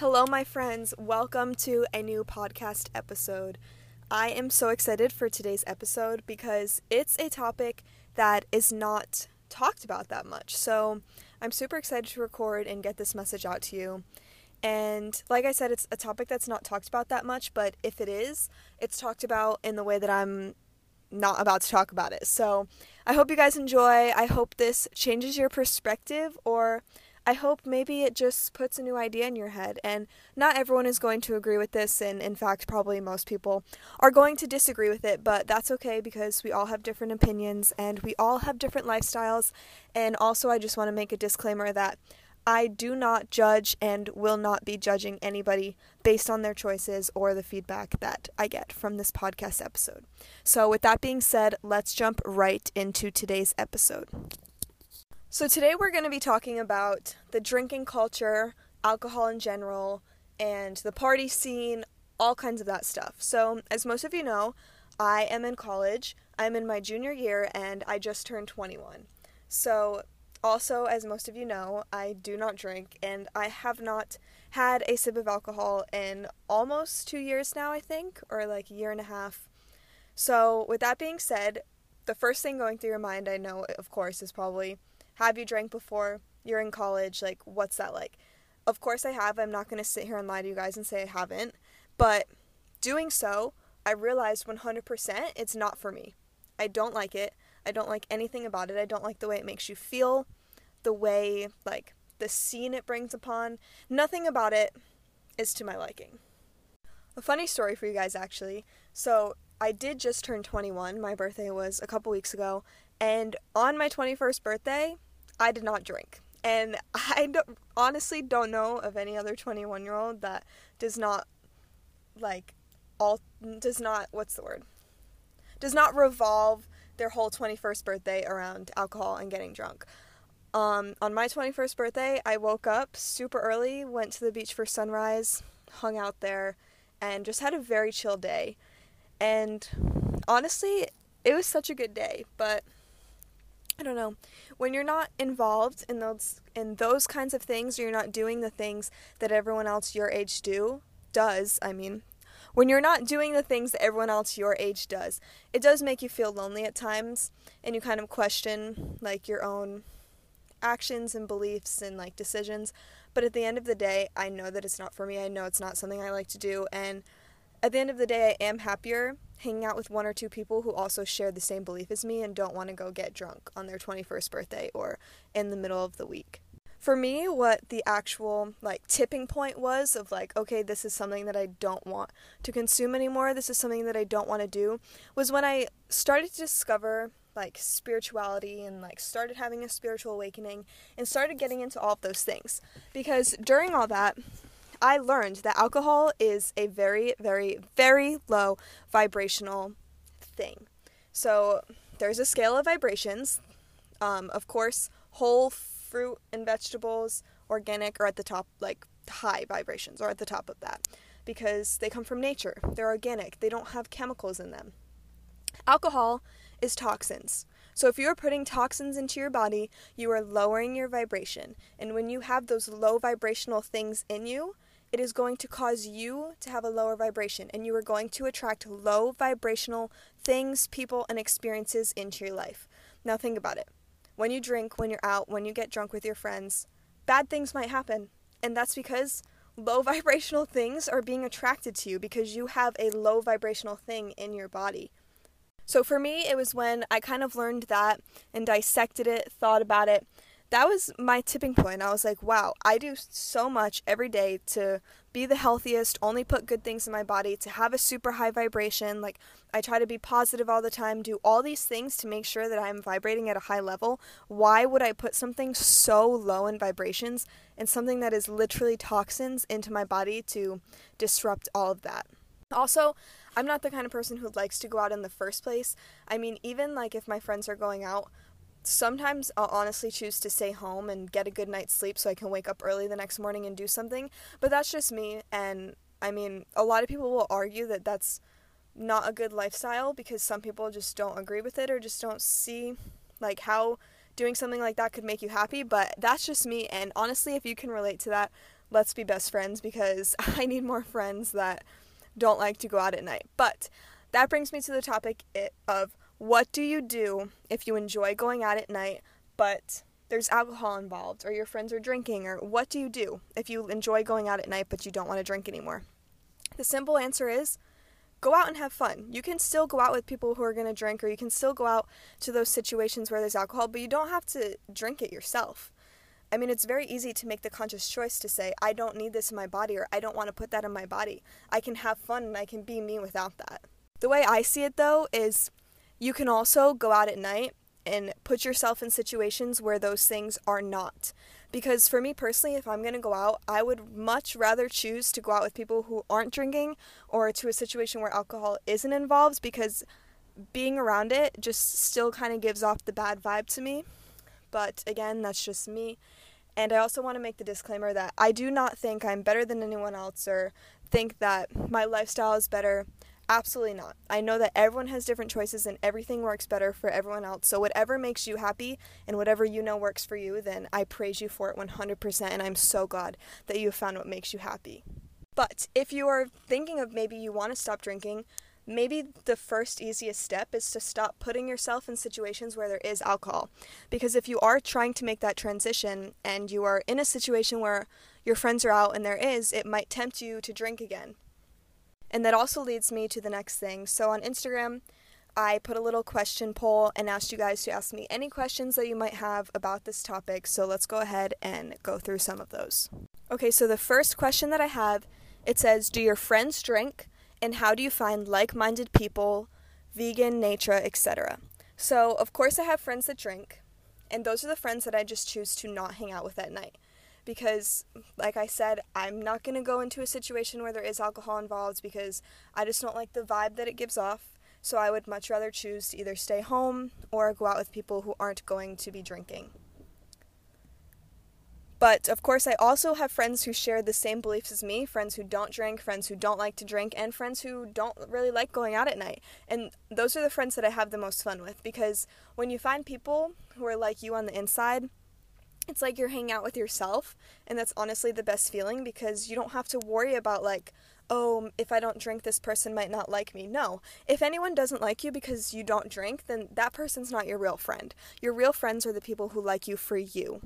Hello, my friends. Welcome to a new podcast episode. I am so excited for today's episode because it's a topic that is not talked about that much. So I'm super excited to record and get this message out to you. And like I said, it's a topic that's not talked about that much, but if it is, it's talked about in the way that I'm not about to talk about it. So I hope you guys enjoy. I hope this changes your perspective or I hope maybe it just puts a new idea in your head. And not everyone is going to agree with this, and in fact, probably most people are going to disagree with it, but that's okay because we all have different opinions and we all have different lifestyles. And also, I just want to make a disclaimer that I do not judge and will not be judging anybody based on their choices or the feedback that I get from this podcast episode. So, with that being said, let's jump right into today's episode. So, today we're going to be talking about the drinking culture, alcohol in general, and the party scene, all kinds of that stuff. So, as most of you know, I am in college. I'm in my junior year and I just turned 21. So, also, as most of you know, I do not drink and I have not had a sip of alcohol in almost two years now, I think, or like a year and a half. So, with that being said, the first thing going through your mind, I know, of course, is probably have you drank before? You're in college. Like, what's that like? Of course, I have. I'm not going to sit here and lie to you guys and say I haven't. But doing so, I realized 100% it's not for me. I don't like it. I don't like anything about it. I don't like the way it makes you feel, the way, like, the scene it brings upon. Nothing about it is to my liking. A funny story for you guys, actually. So, I did just turn 21. My birthday was a couple weeks ago. And on my 21st birthday, I did not drink. And I don't, honestly don't know of any other 21 year old that does not, like, all, does not, what's the word? Does not revolve their whole 21st birthday around alcohol and getting drunk. Um, on my 21st birthday, I woke up super early, went to the beach for sunrise, hung out there, and just had a very chill day. And honestly, it was such a good day, but I don't know. When you're not involved in those in those kinds of things, or you're not doing the things that everyone else your age do does. I mean, when you're not doing the things that everyone else your age does, it does make you feel lonely at times, and you kind of question like your own actions and beliefs and like decisions. But at the end of the day, I know that it's not for me. I know it's not something I like to do, and at the end of the day, I am happier hanging out with one or two people who also share the same belief as me and don't want to go get drunk on their 21st birthday or in the middle of the week. For me, what the actual like tipping point was of like, okay, this is something that I don't want to consume anymore. This is something that I don't want to do was when I started to discover like spirituality and like started having a spiritual awakening and started getting into all of those things. Because during all that, I learned that alcohol is a very, very, very low vibrational thing. So there's a scale of vibrations. Um, of course, whole fruit and vegetables, organic, are at the top, like high vibrations, are at the top of that because they come from nature. They're organic, they don't have chemicals in them. Alcohol is toxins. So if you are putting toxins into your body, you are lowering your vibration. And when you have those low vibrational things in you, it is going to cause you to have a lower vibration and you are going to attract low vibrational things, people, and experiences into your life. Now, think about it. When you drink, when you're out, when you get drunk with your friends, bad things might happen. And that's because low vibrational things are being attracted to you because you have a low vibrational thing in your body. So for me, it was when I kind of learned that and dissected it, thought about it, that was my tipping point. I was like, wow, I do so much every day to be the healthiest, only put good things in my body, to have a super high vibration. Like, I try to be positive all the time, do all these things to make sure that I'm vibrating at a high level. Why would I put something so low in vibrations and something that is literally toxins into my body to disrupt all of that? Also, I'm not the kind of person who likes to go out in the first place. I mean, even like if my friends are going out, sometimes I'll honestly choose to stay home and get a good night's sleep so I can wake up early the next morning and do something. But that's just me. And I mean, a lot of people will argue that that's not a good lifestyle because some people just don't agree with it or just don't see like how doing something like that could make you happy. But that's just me. And honestly, if you can relate to that, let's be best friends because I need more friends that don't like to go out at night. But that brings me to the topic of what do you do if you enjoy going out at night, but there's alcohol involved, or your friends are drinking, or what do you do if you enjoy going out at night but you don't want to drink anymore? The simple answer is go out and have fun. You can still go out with people who are going to drink, or you can still go out to those situations where there's alcohol, but you don't have to drink it yourself. I mean, it's very easy to make the conscious choice to say, I don't need this in my body, or I don't want to put that in my body. I can have fun and I can be me without that. The way I see it, though, is you can also go out at night and put yourself in situations where those things are not. Because for me personally, if I'm going to go out, I would much rather choose to go out with people who aren't drinking or to a situation where alcohol isn't involved because being around it just still kind of gives off the bad vibe to me. But again, that's just me. And I also want to make the disclaimer that I do not think I'm better than anyone else or think that my lifestyle is better Absolutely not. I know that everyone has different choices and everything works better for everyone else. So, whatever makes you happy and whatever you know works for you, then I praise you for it 100%. And I'm so glad that you found what makes you happy. But if you are thinking of maybe you want to stop drinking, maybe the first easiest step is to stop putting yourself in situations where there is alcohol. Because if you are trying to make that transition and you are in a situation where your friends are out and there is, it might tempt you to drink again. And that also leads me to the next thing. So on Instagram, I put a little question poll and asked you guys to ask me any questions that you might have about this topic. So let's go ahead and go through some of those. Okay, so the first question that I have, it says, "Do your friends drink and how do you find like-minded people, vegan, nature, etc." So, of course I have friends that drink, and those are the friends that I just choose to not hang out with at night because like I said, I'm not going to go into a situation where there is alcohol involved because I just don't like the vibe that it gives off. So I would much rather choose to either stay home or go out with people who aren't going to be drinking. But of course, I also have friends who share the same beliefs as me friends who don't drink, friends who don't like to drink, and friends who don't really like going out at night. And those are the friends that I have the most fun with because when you find people who are like you on the inside, it's like you're hanging out with yourself and that's honestly the best feeling because you don't have to worry about like oh if i don't drink this person might not like me. No. If anyone doesn't like you because you don't drink then that person's not your real friend. Your real friends are the people who like you for you.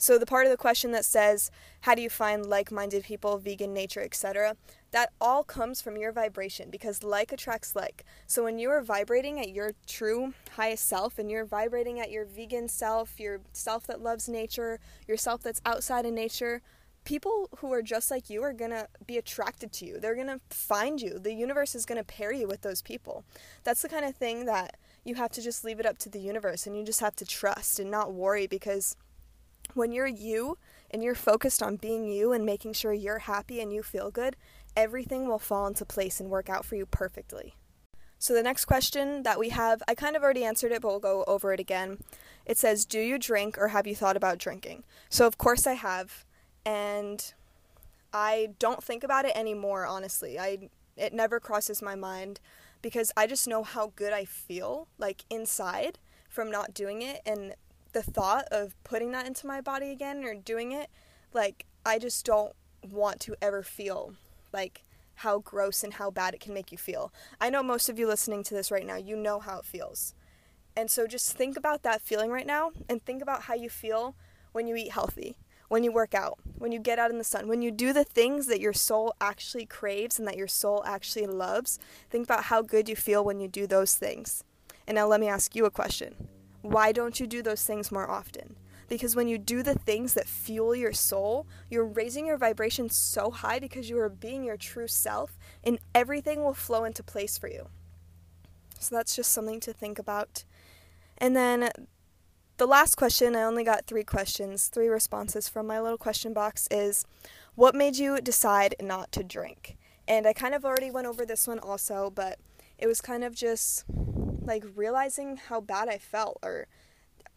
So the part of the question that says, how do you find like-minded people, vegan nature, etc., that all comes from your vibration because like attracts like. So when you are vibrating at your true highest self and you're vibrating at your vegan self, your self that loves nature, your self that's outside in nature, people who are just like you are going to be attracted to you. They're going to find you. The universe is going to pair you with those people. That's the kind of thing that you have to just leave it up to the universe and you just have to trust and not worry because when you're you and you're focused on being you and making sure you're happy and you feel good, everything will fall into place and work out for you perfectly. So, the next question that we have, I kind of already answered it, but we'll go over it again. It says, Do you drink or have you thought about drinking? So, of course, I have. And I don't think about it anymore, honestly. I, it never crosses my mind because I just know how good I feel, like inside, from not doing it. And the thought of putting that into my body again or doing it, like, I just don't want to ever feel like how gross and how bad it can make you feel. I know most of you listening to this right now, you know how it feels. And so just think about that feeling right now and think about how you feel when you eat healthy, when you work out, when you get out in the sun, when you do the things that your soul actually craves and that your soul actually loves. Think about how good you feel when you do those things. And now let me ask you a question. Why don't you do those things more often? Because when you do the things that fuel your soul, you're raising your vibration so high because you are being your true self, and everything will flow into place for you. So that's just something to think about. And then the last question, I only got three questions, three responses from my little question box is what made you decide not to drink? And I kind of already went over this one also, but it was kind of just like realizing how bad I felt or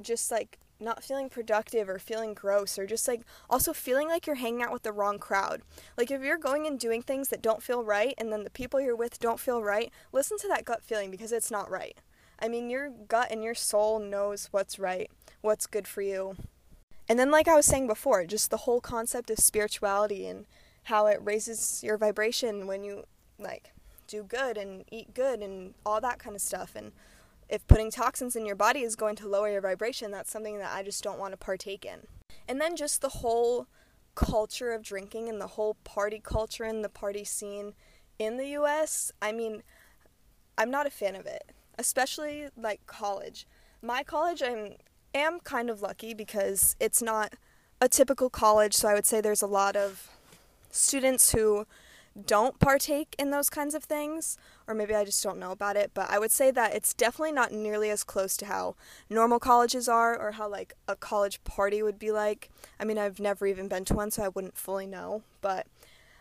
just like not feeling productive or feeling gross or just like also feeling like you're hanging out with the wrong crowd. Like if you're going and doing things that don't feel right and then the people you're with don't feel right, listen to that gut feeling because it's not right. I mean, your gut and your soul knows what's right, what's good for you. And then, like I was saying before, just the whole concept of spirituality and how it raises your vibration when you like do good and eat good and all that kind of stuff. And if putting toxins in your body is going to lower your vibration, that's something that I just don't want to partake in. And then just the whole culture of drinking and the whole party culture and the party scene in the US, I mean, I'm not a fan of it, especially like college. My college, I'm am kind of lucky because it's not a typical college, so I would say there's a lot of students who don't partake in those kinds of things, or maybe I just don't know about it, but I would say that it's definitely not nearly as close to how normal colleges are or how like a college party would be like. I mean, I've never even been to one, so I wouldn't fully know, but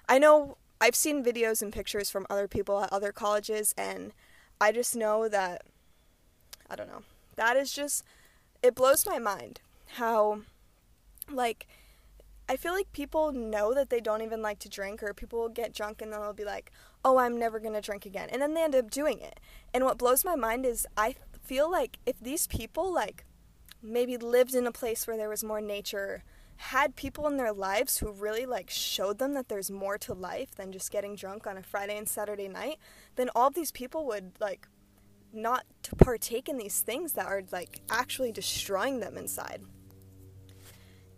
I know I've seen videos and pictures from other people at other colleges, and I just know that I don't know. That is just it blows my mind how like I feel like people know that they don't even like to drink, or people will get drunk and then they'll be like, oh, I'm never going to drink again. And then they end up doing it. And what blows my mind is I feel like if these people, like, maybe lived in a place where there was more nature, had people in their lives who really, like, showed them that there's more to life than just getting drunk on a Friday and Saturday night, then all these people would, like, not to partake in these things that are like actually destroying them inside.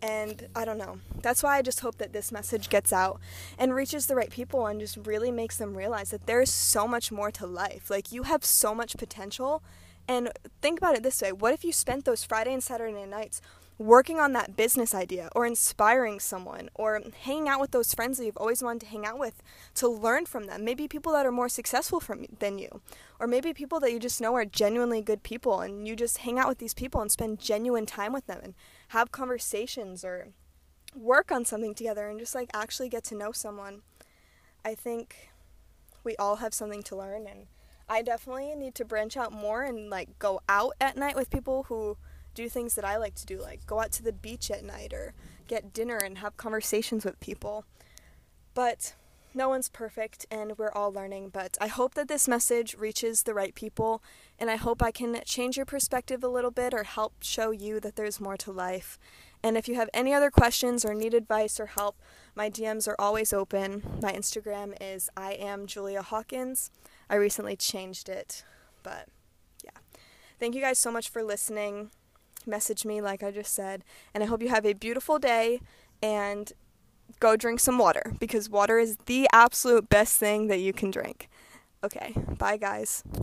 And I don't know. That's why I just hope that this message gets out and reaches the right people and just really makes them realize that there's so much more to life. Like, you have so much potential. And think about it this way what if you spent those Friday and Saturday nights working on that business idea or inspiring someone or hanging out with those friends that you've always wanted to hang out with to learn from them. Maybe people that are more successful from than you or maybe people that you just know are genuinely good people and you just hang out with these people and spend genuine time with them and have conversations or work on something together and just like actually get to know someone. I think we all have something to learn and I definitely need to branch out more and like go out at night with people who do things that I like to do, like go out to the beach at night or get dinner and have conversations with people. But no one's perfect and we're all learning. But I hope that this message reaches the right people and I hope I can change your perspective a little bit or help show you that there's more to life. And if you have any other questions or need advice or help, my DMs are always open. My Instagram is I am Julia Hawkins. I recently changed it, but yeah. Thank you guys so much for listening message me, like I just said. And I hope you have a beautiful day and go drink some water because water is the absolute best thing that you can drink. Okay, bye guys.